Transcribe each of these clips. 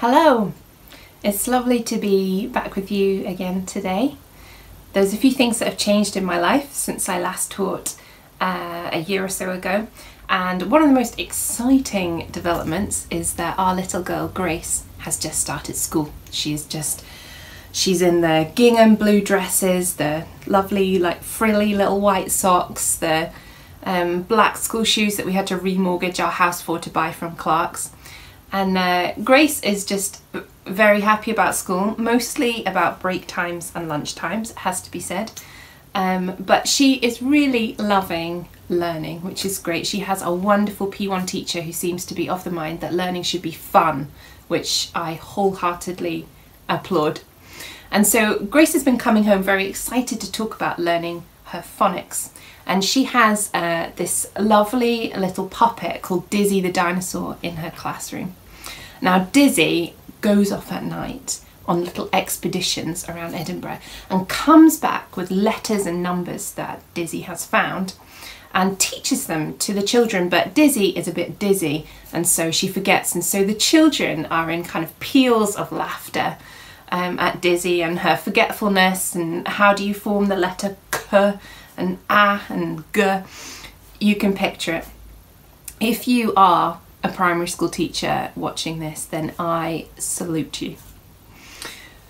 Hello! It's lovely to be back with you again today. There's a few things that have changed in my life since I last taught uh, a year or so ago, and one of the most exciting developments is that our little girl Grace has just started school. She's just she's in the gingham blue dresses, the lovely like frilly little white socks, the um, black school shoes that we had to remortgage our house for to buy from Clarks and uh, Grace is just very happy about school, mostly about break times and lunch times, has to be said. Um, but she is really loving learning, which is great. She has a wonderful P1 teacher who seems to be of the mind that learning should be fun, which I wholeheartedly applaud. And so Grace has been coming home very excited to talk about learning her phonics and she has uh, this lovely little puppet called Dizzy the dinosaur in her classroom. Now, Dizzy goes off at night on little expeditions around Edinburgh and comes back with letters and numbers that Dizzy has found and teaches them to the children. But Dizzy is a bit dizzy and so she forgets, and so the children are in kind of peals of laughter. Um, at Dizzy and her forgetfulness, and how do you form the letter K and a and g, you can picture it. If you are a primary school teacher watching this, then I salute you.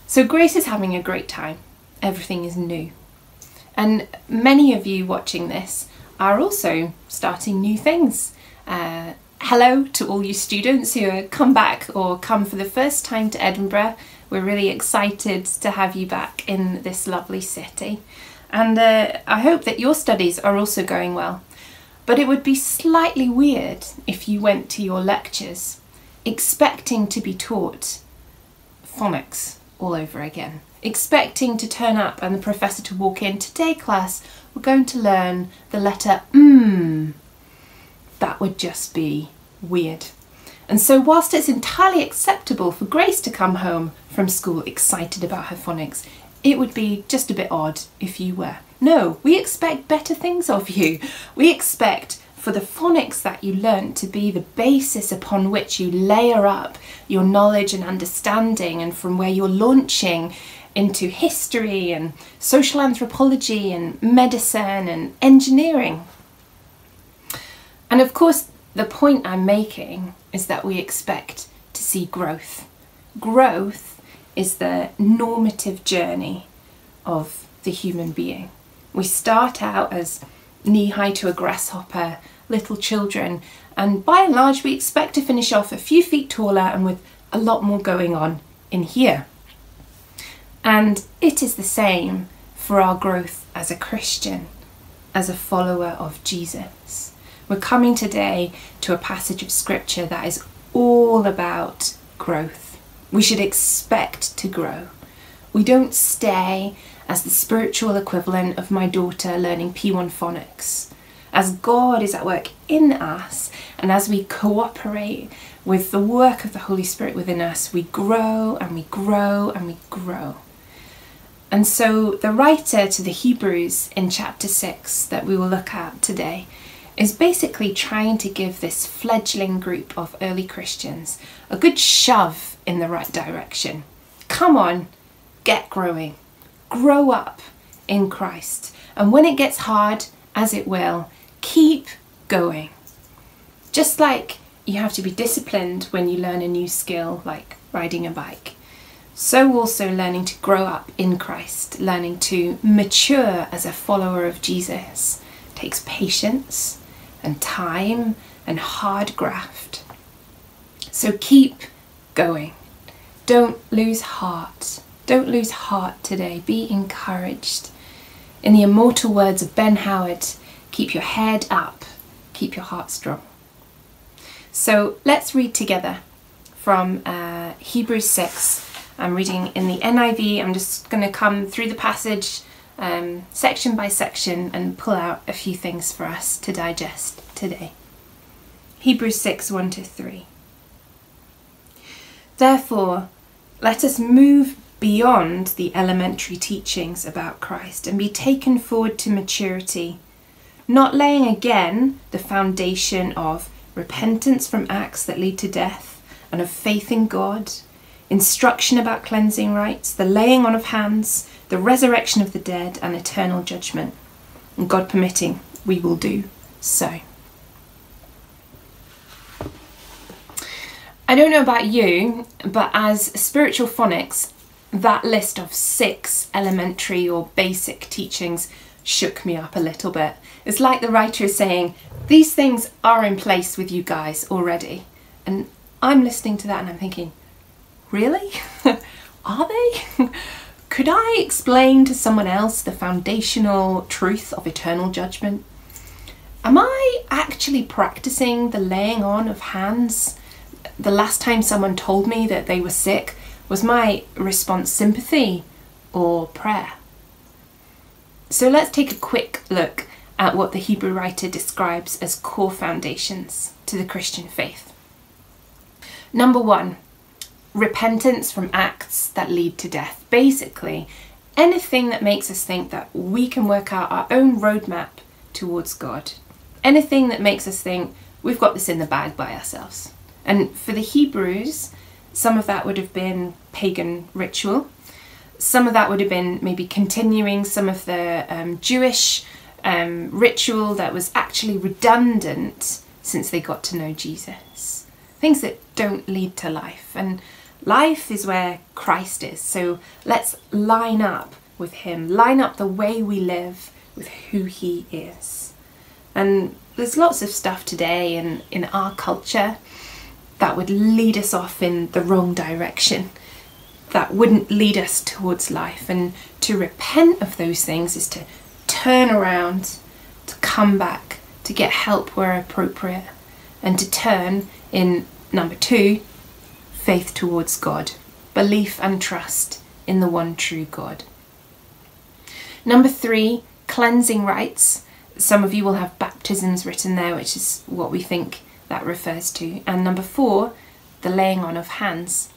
So Grace is having a great time. Everything is new. And many of you watching this are also starting new things. Uh, hello to all you students who have come back or come for the first time to Edinburgh. We're really excited to have you back in this lovely city. And uh, I hope that your studies are also going well. But it would be slightly weird if you went to your lectures expecting to be taught phonics all over again, expecting to turn up and the professor to walk in, today class, we're going to learn the letter M. That would just be weird. And so, whilst it's entirely acceptable for Grace to come home from school excited about her phonics, it would be just a bit odd if you were. No, we expect better things of you. We expect for the phonics that you learnt to be the basis upon which you layer up your knowledge and understanding, and from where you're launching into history and social anthropology and medicine and engineering. And of course, the point I'm making is that we expect to see growth. Growth is the normative journey of the human being. We start out as knee high to a grasshopper, little children, and by and large, we expect to finish off a few feet taller and with a lot more going on in here. And it is the same for our growth as a Christian, as a follower of Jesus. We're coming today to a passage of scripture that is all about growth we should expect to grow. We don't stay as the spiritual equivalent of my daughter learning P1 phonics. As God is at work in us, and as we cooperate with the work of the Holy Spirit within us, we grow and we grow and we grow. And so, the writer to the Hebrews in chapter 6 that we will look at today is basically trying to give this fledgling group of early Christians a good shove in the right direction. Come on, get growing. Grow up in Christ. And when it gets hard, as it will, keep going. Just like you have to be disciplined when you learn a new skill, like riding a bike. So, also learning to grow up in Christ, learning to mature as a follower of Jesus, takes patience and time and hard graft. So keep going. Don't lose heart. Don't lose heart today. Be encouraged. In the immortal words of Ben Howard, keep your head up, keep your heart strong. So let's read together from uh, Hebrews 6. I'm reading in the NIV. I'm just going to come through the passage um, section by section and pull out a few things for us to digest today. Hebrews 6 1 to 3. Therefore, let us move beyond the elementary teachings about Christ and be taken forward to maturity, not laying again the foundation of repentance from acts that lead to death and of faith in God instruction about cleansing rites, the laying on of hands, the resurrection of the dead, and eternal judgment. And God permitting, we will do so. I don't know about you, but as spiritual phonics, that list of six elementary or basic teachings shook me up a little bit. It's like the writer is saying, These things are in place with you guys already. And I'm listening to that and I'm thinking, Really? are they? Could I explain to someone else the foundational truth of eternal judgment? Am I actually practicing the laying on of hands? The last time someone told me that they were sick, was my response sympathy or prayer? So let's take a quick look at what the Hebrew writer describes as core foundations to the Christian faith. Number one, repentance from acts that lead to death. Basically, anything that makes us think that we can work out our own roadmap towards God. Anything that makes us think we've got this in the bag by ourselves. And for the Hebrews, some of that would have been pagan ritual. Some of that would have been maybe continuing some of the um, Jewish um, ritual that was actually redundant since they got to know Jesus. Things that don't lead to life. And life is where Christ is. So let's line up with Him, line up the way we live with who He is. And there's lots of stuff today in, in our culture that would lead us off in the wrong direction, that wouldn't lead us towards life. And to repent of those things is to turn around, to come back, to get help where appropriate, and to turn in number two, faith towards God, belief and trust in the one true God. Number three, cleansing rites. Some of you will have baptisms written there, which is what we think that refers to. And number four, the laying on of hands.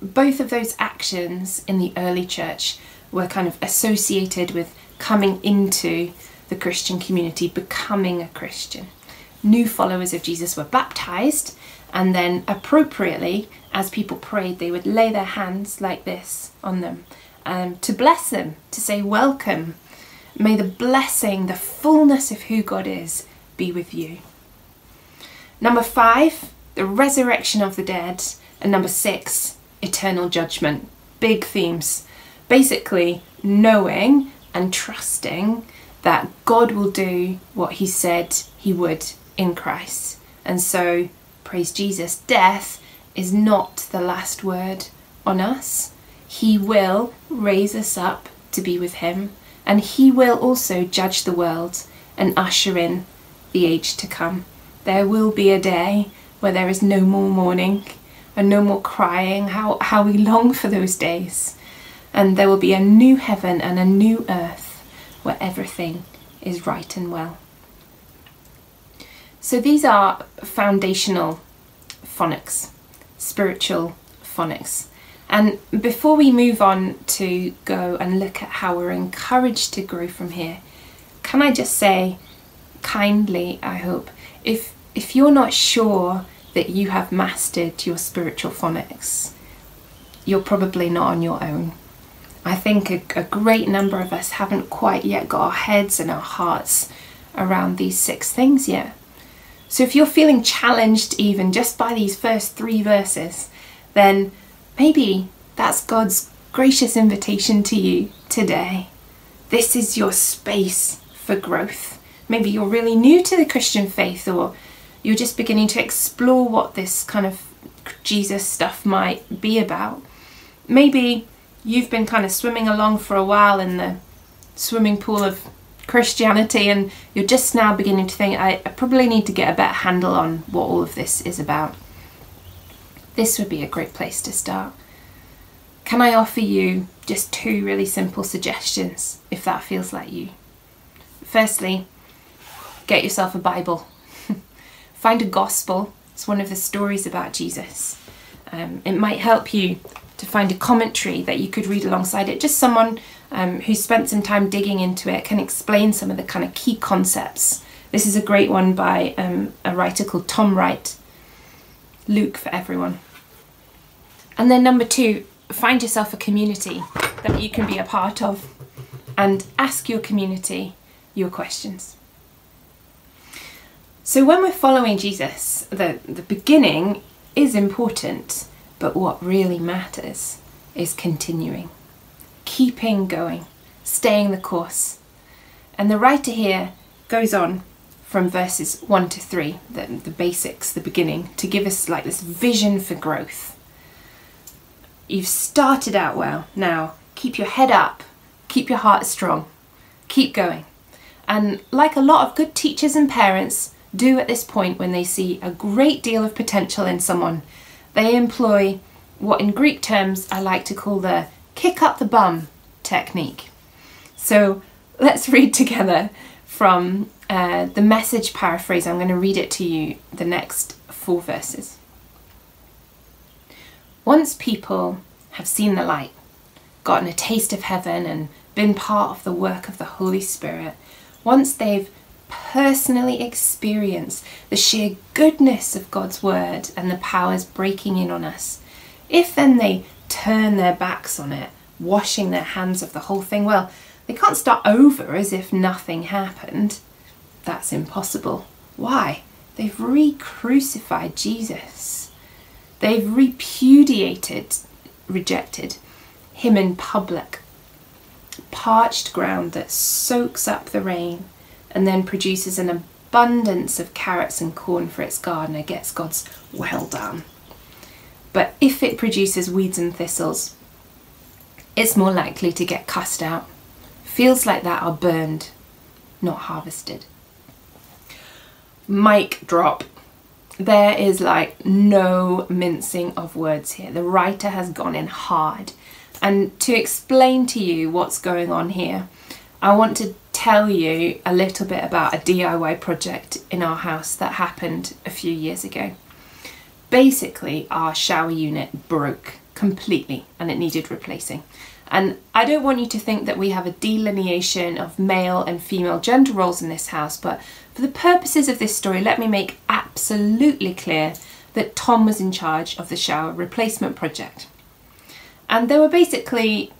Both of those actions in the early church were kind of associated with coming into the Christian community, becoming a Christian. New followers of Jesus were baptized, and then appropriately, as people prayed, they would lay their hands like this on them um, to bless them, to say, Welcome. May the blessing, the fullness of who God is, be with you. Number five, the resurrection of the dead. And number six, eternal judgment. Big themes. Basically, knowing and trusting that God will do what He said He would in Christ. And so, praise Jesus, death is not the last word on us. He will raise us up to be with Him, and He will also judge the world and usher in the age to come. There will be a day where there is no more mourning and no more crying. How, how we long for those days. And there will be a new heaven and a new earth where everything is right and well. So these are foundational phonics, spiritual phonics. And before we move on to go and look at how we're encouraged to grow from here, can I just say kindly, I hope, if if you're not sure that you have mastered your spiritual phonics, you're probably not on your own. I think a, a, great number of us haven't quite yet got our heads and our hearts around these six things yet. So if you're feeling challenged even just by these first three verses, then maybe that's God's gracious invitation to you today. This is your space for growth. Maybe you're really new to the Christian faith or you're just beginning to explore what this kind of Jesus stuff might be about. Maybe you've been kind of swimming along for a while in the swimming pool of Christianity and you're just now beginning to think, I, I probably need to get a better handle on what all of this is about. This would be a great place to start. Can I offer you just two really simple suggestions if that feels like you? Firstly, get yourself a Bible find a gospel. It's one of the stories about Jesus. Um, it might help you to find a commentary that you could read alongside it. Just someone um, who spent some time digging into it can explain some of the kind of key concepts. This is a great one by um, a writer called Tom Wright. Luke for everyone. And then number two, find yourself a community that you can be a part of and ask your community your questions. So when we're following Jesus, the, the beginning is important, but what really matters is continuing, keeping going, staying the course. And the writer here goes on from verses 1 to 3, the, the basics, the beginning, to give us like this vision for growth. You've started out well. Now, keep your head up, keep your heart strong, keep going. And like a lot of good teachers and parents do at this point when they see a great deal of potential in someone, they employ what in Greek terms I like to call the kick up the bum technique. So let's read together from uh, the message paraphrase. I'm going to read it to you the next four verses. Once people have seen the light, gotten a taste of heaven, and been part of the work of the Holy Spirit, once they've personally experience the sheer goodness of God's word and the powers breaking in on us, if then they turn their backs on it, washing their hands of the whole thing, well, they can't start over as if nothing happened. That's impossible. Why? They've re crucified Jesus. They've repudiated, rejected him in public. Parched ground that soaks up the rain and then produces an abundance of carrots and corn for its gardener gets God's well done. But if it produces weeds and thistles, it's more likely to get cussed out. Fields like that are burned, not harvested. Mic drop. There is like no mincing of words here. The writer has gone in hard. And to explain to you what's going on here, I want to tell you a little bit about a DIY project in our house that happened a few years ago. Basically, our shower unit broke completely and it needed replacing. And I don't want you to think that we have a delineation of male and female gender roles in this house, but for the purposes of this story, let me make absolutely clear that Tom was in charge of the shower replacement project. And there were basically,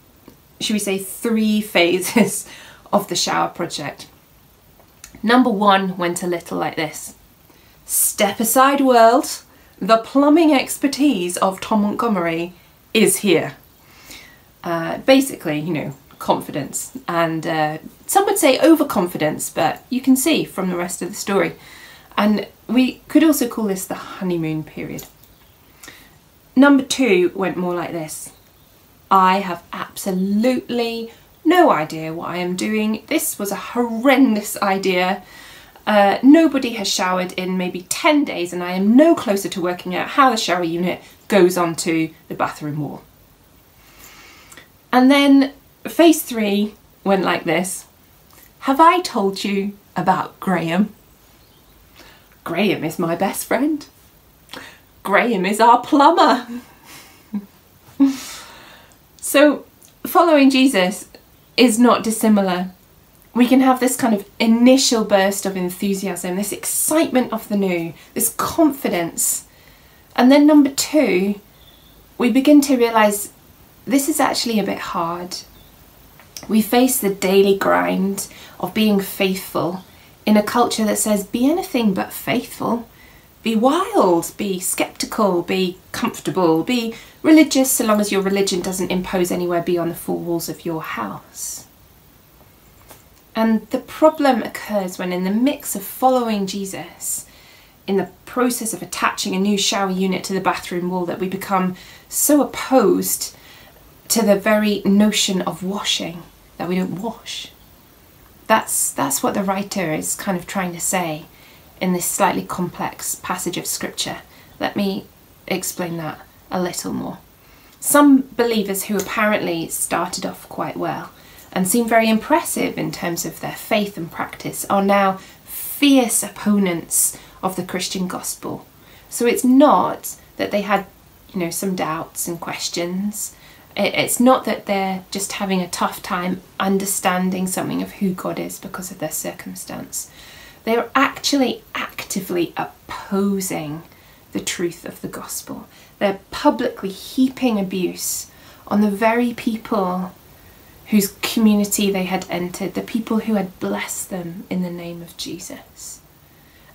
should we say, three phases of the shower project. Number one went a little like this Step aside, world. The plumbing expertise of Tom Montgomery is here. Uh, basically, you know, confidence and uh, some would say overconfidence, but you can see from the rest of the story. And we could also call this the honeymoon period. Number two went more like this I have absolutely no idea what I am doing. This was a horrendous idea. Uh, nobody has showered in maybe 10 days, and I am no closer to working out how the shower unit goes onto the bathroom wall. And then phase three went like this Have I told you about Graham? Graham is my best friend. Graham is our plumber. so, following Jesus is not dissimilar. We can have this kind of initial burst of enthusiasm, this excitement of the new, this confidence. And then, number two, we begin to realize this is actually a bit hard. We face the daily grind of being faithful in a culture that says be anything but faithful. Be wild, be skeptical, be comfortable, be religious so long as your religion doesn't impose anywhere beyond the four walls of your house. And the problem occurs when, in the mix of following Jesus, in the process of attaching a new shower unit to the bathroom wall, that we become so opposed to the very notion of washing that we don't wash. That's, that's what the writer is kind of trying to say in this slightly complex passage of scripture. Let me explain that a little more. Some believers who apparently started off quite well and seem very impressive in terms of their faith and practice are now fierce opponents of the Christian gospel. So it's not that they had, you know, some doubts and questions. It's not that they're just having a tough time understanding something of who God is because of their circumstance. They're actually actively opposing the truth of the gospel. they're publicly heaping abuse on the very people whose community they had entered, the people who had blessed them in the name of Jesus.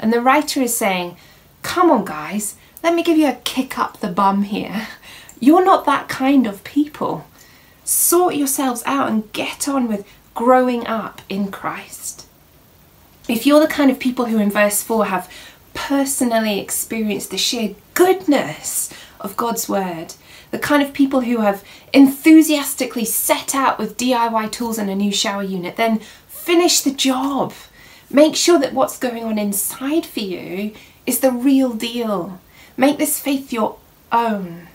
And the writer is saying, Come on, guys, let me give you a kick up the bum here. You're not that kind of people. Sort yourselves out and get on with growing up in Christ. If you're the kind of people who in verse 4 have personally experienced the sheer goodness of God's word, the kind of people who have enthusiastically set out with DIY tools and a new shower unit, then finish the job. Make sure that what's going on inside for you is the real deal. Make this faith your own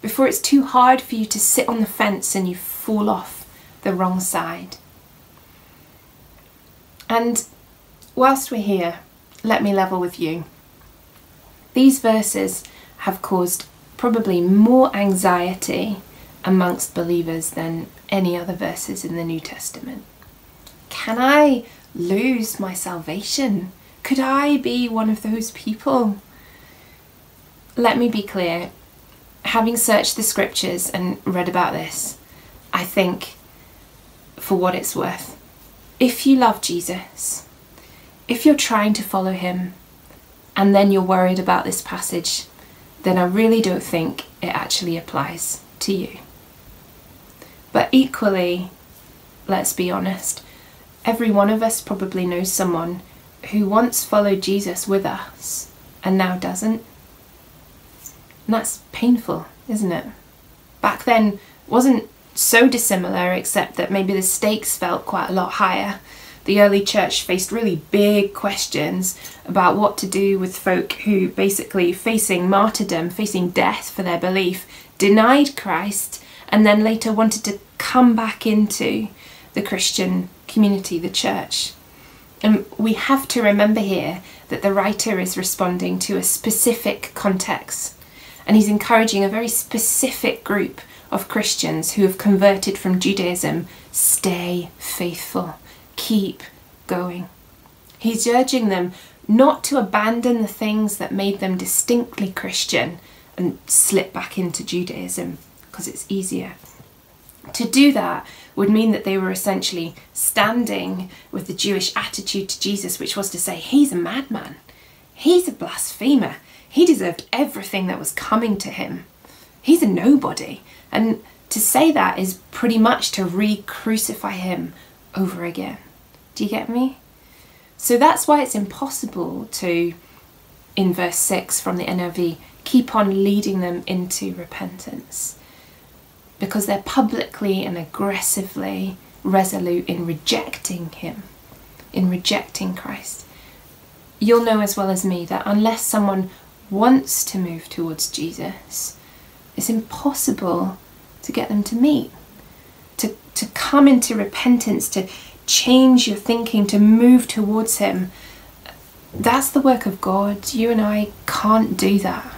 before it's too hard for you to sit on the fence and you fall off the wrong side. And whilst we're here, let me level with you. These verses have caused probably more anxiety amongst believers than any other verses in the New Testament. Can I lose my salvation? Could I be one of those people? Let me be clear. Having searched the scriptures and read about this, I think, for what it's worth, if you love Jesus, if you're trying to follow him, and then you're worried about this passage, then I really don't think it actually applies to you. But equally, let's be honest, every one of us probably knows someone who once followed Jesus with us and now doesn't. And that's painful, isn't it? Back then wasn't so dissimilar except that maybe the stakes felt quite a lot higher the early church faced really big questions about what to do with folk who basically facing martyrdom, facing death for their belief, denied Christ and then later wanted to come back into the Christian community, the church. And we have to remember here that the writer is responding to a specific context and he's encouraging a very specific group of Christians who have converted from Judaism stay faithful keep going. He's urging them not to abandon the things that made them distinctly Christian and slip back into Judaism because it's easier. To do that would mean that they were essentially standing with the Jewish attitude to Jesus, which was to say, He's a madman, He's a blasphemer, He deserved everything that was coming to him, He's a nobody. And to say that is pretty much to re crucify Him over again. Do you get me? So that's why it's impossible to, in verse 6 from the NIV, keep on leading them into repentance. Because they're publicly and aggressively resolute in rejecting Him, in rejecting Christ. You'll know as well as me that unless someone wants to move towards Jesus, it's impossible to get them to meet, to, to come into repentance, to change your thinking, to move towards Him. That's the work of God. You and I can't do that.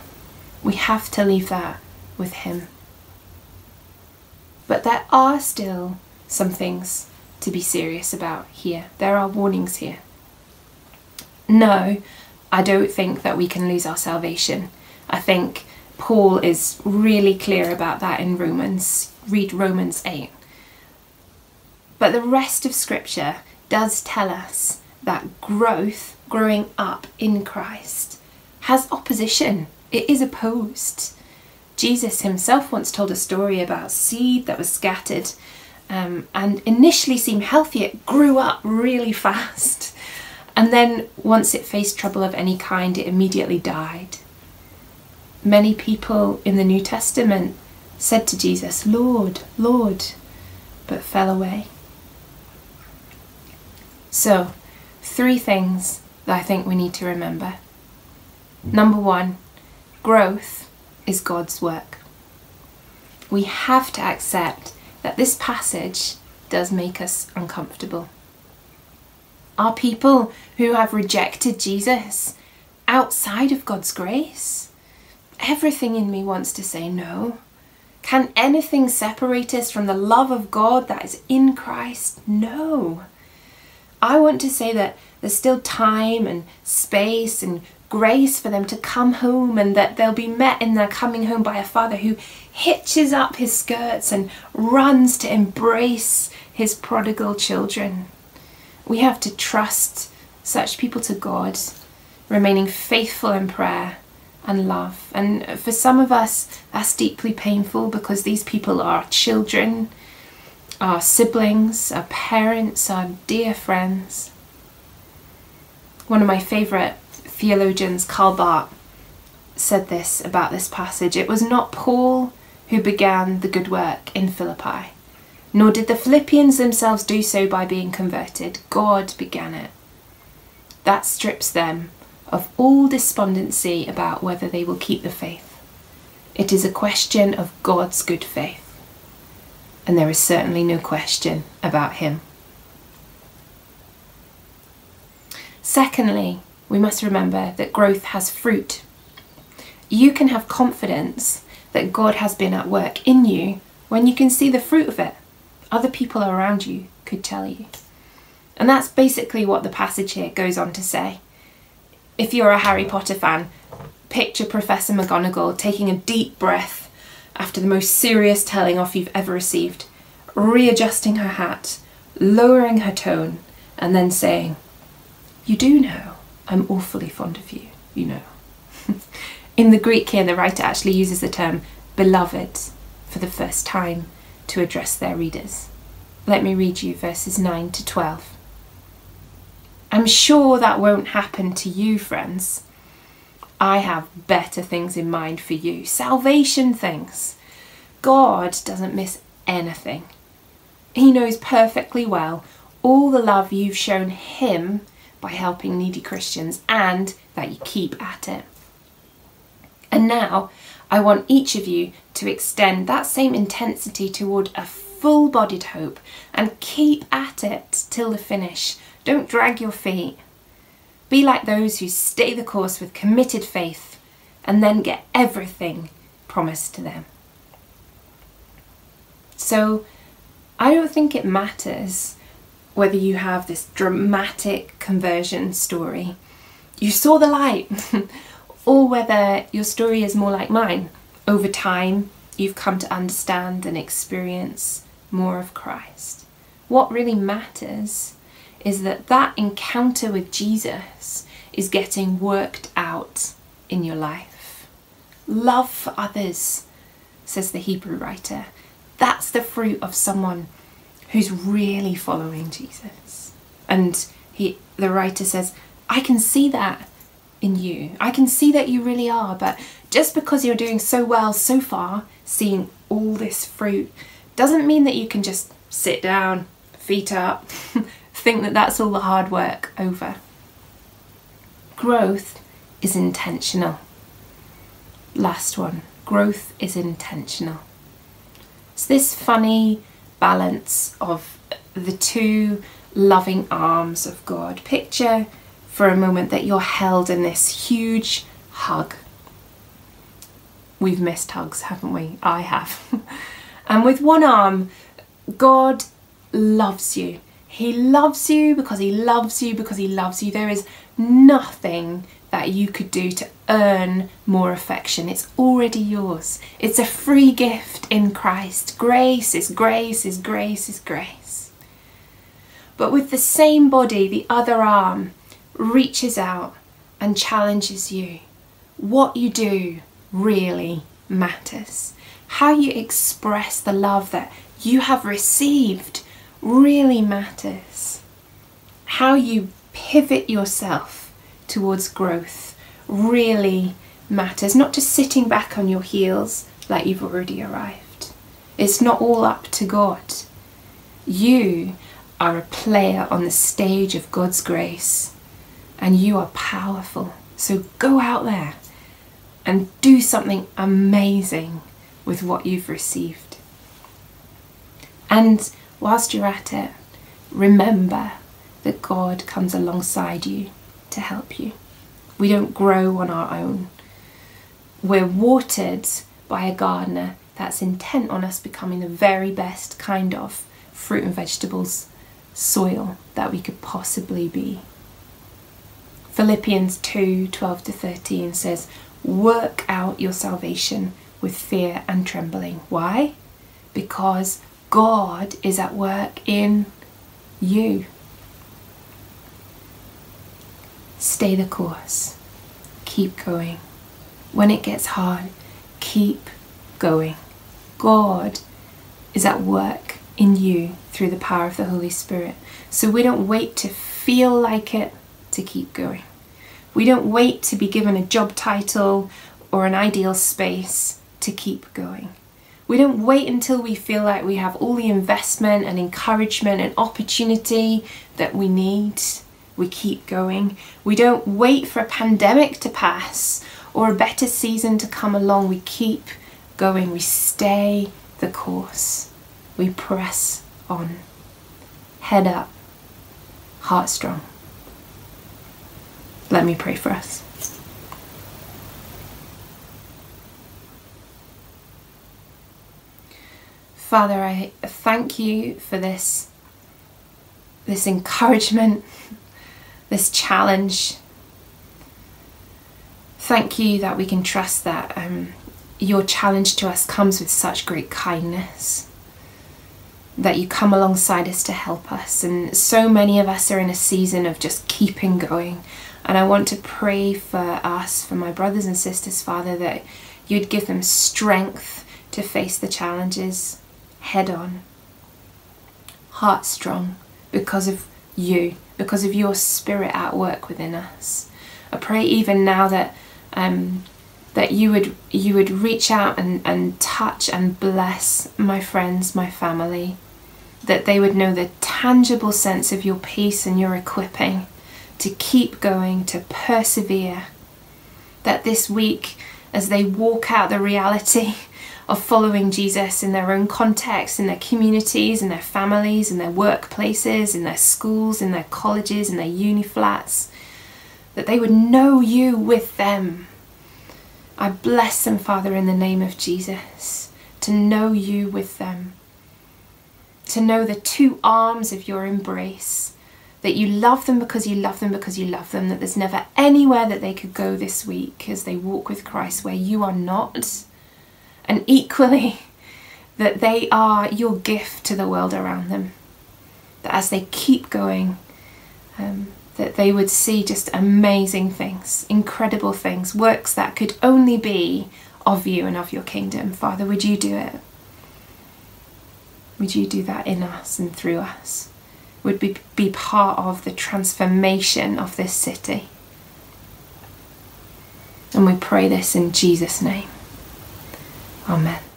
We have to leave that with Him. But there are still some things to be serious about here. There are warnings here. No, I don't think that we can lose our salvation. I think Paul is really clear about that in Romans. Read Romans 8. But the rest of Scripture does tell us that growth, growing up in Christ, has opposition. It is opposed. Jesus himself once told a story about seed that was scattered um, and initially seemed healthy. It grew up really fast. And then, once it faced trouble of any kind, it immediately died. Many people in the New Testament said to Jesus, Lord, Lord, but fell away. So, three things that I think we need to remember. Number one, growth is God's work. We have to accept that this passage does make us uncomfortable. Are people who have rejected Jesus outside of God's grace? Everything in me wants to say no. Can anything separate us from the love of God that is in Christ? No. I want to say that there's still time and space and grace for them to come home and that they'll be met in their coming home by a father who hitches up his skirts and runs to embrace his prodigal children. We have to trust such people to God, remaining faithful in prayer and love. And for some of us, that's deeply painful because these people are children, our siblings, our parents, our dear friends. One of my favourite theologians, Karl Barth, said this about this passage It was not Paul who began the good work in Philippi, nor did the Philippians themselves do so by being converted. God began it. That strips them of all despondency about whether they will keep the faith. It is a question of God's good faith. And there is certainly no question about Him. Secondly, we must remember that growth has fruit. You can have confidence that God has been at work in you when you can see the fruit of it. Other people around you could tell you. And that's basically what the passage here goes on to say if you're a Harry Potter fan, picture Professor McGonagall taking a deep breath after the most serious telling off you've ever received, readjusting her hat, lowering her tone, and then saying, You do know I'm awfully fond of you, you know. In the Greek here, the writer actually uses the term beloved for the first time to address their readers. Let me read you verses 9 to 12. I'm sure that won't happen to you, friends. I have better things in mind for you salvation things. God doesn't miss anything. He knows perfectly well all the love you've shown Him by helping needy Christians and that you keep at it. And now I want each of you to extend that same intensity toward a full bodied hope and keep at it till the finish don't drag your feet. Be like those who stay the course with committed faith and then get everything promised to them. So, I don't think it matters whether you have this dramatic conversion story, you saw the light, or whether your story is more like mine. Over time, you've come to understand and experience more of Christ. What really matters is that that encounter with Jesus is getting worked out in your life. Love for others, says the Hebrew writer. That's the fruit of someone who's really following Jesus. And he the writer says, I can see that in you. I can see that you really are, but just because you're doing so well so far, seeing all this fruit, doesn't mean that you can just sit down, feet up, think that that's all the hard work over. Growth is intentional. Last one growth is intentional. It's this funny balance of the two loving arms of God. Picture for a moment that you're held in this huge hug. We've missed hugs, haven't we? I have. and with one arm, God loves you he loves you because he loves you because he loves you. There is nothing that you could do to earn more affection. It's already yours. It's a free gift in Christ. Grace is grace is grace is grace. But with the same body, the other arm reaches out and challenges you. What you do really matters. How you express the love that you have received really matters. How you pivot yourself towards growth really matters. Not just sitting back on your heels like you've already arrived. It's not all up to God. You are a player on the stage of God's grace and you are powerful. So go out there and do something amazing with what you've received. And whilst you're at it, remember that God comes alongside you to help you. We don't grow on our own. We're watered by a gardener that's intent on us becoming the very best kind of fruit and vegetables soil that we could possibly be. Philippians 2 12 to 13 says, Work out your salvation with fear and trembling. Why? Because God is at work in you. Stay the course. Keep going. When it gets hard, keep going. God is at work in you through the power of the Holy Spirit. So we don't wait to feel like it to keep going. We don't wait to be given a job title or an ideal space to keep going. We don't wait until we feel like we have all the investment and encouragement and opportunity that we need. We keep going. We don't wait for a pandemic to pass or a better season to come along. We keep going. We stay the course. We press on. Head up, heart strong. Let me pray for us. Father, I thank you for this this encouragement, this challenge. Thank you that we can trust that um, your challenge to us comes with such great kindness. That you come alongside us to help us. And so many of us are in a season of just keeping going. And I want to pray for us, for my brothers and sisters, Father, that you'd give them strength to face the challenges head on, heart strong, because of you, because of your spirit at work within us. I pray even now that um, that you would you would reach out and, and touch and bless my friends, my family, that they would know the tangible sense of your peace and your equipping to keep going, to persevere. That this week, as they walk out the reality of following Jesus in their own context, in their communities, in their families, in their workplaces, in their schools, in their colleges, in their uni flats, that they would know you with them. I bless them, Father, in the name of Jesus, to know you with them, to know the two arms of your embrace, that you love them because you love them because you love them, that there's never anywhere that they could go this week as they walk with Christ where you are not and equally that they are your gift to the world around them. That as they keep going, um, that they would see just amazing things, incredible things, works that could only be of you and of your kingdom. Father, would you do it? Would you do that in us and through us? Would we be part of the transformation of this city? And we pray this in Jesus' name. Amen.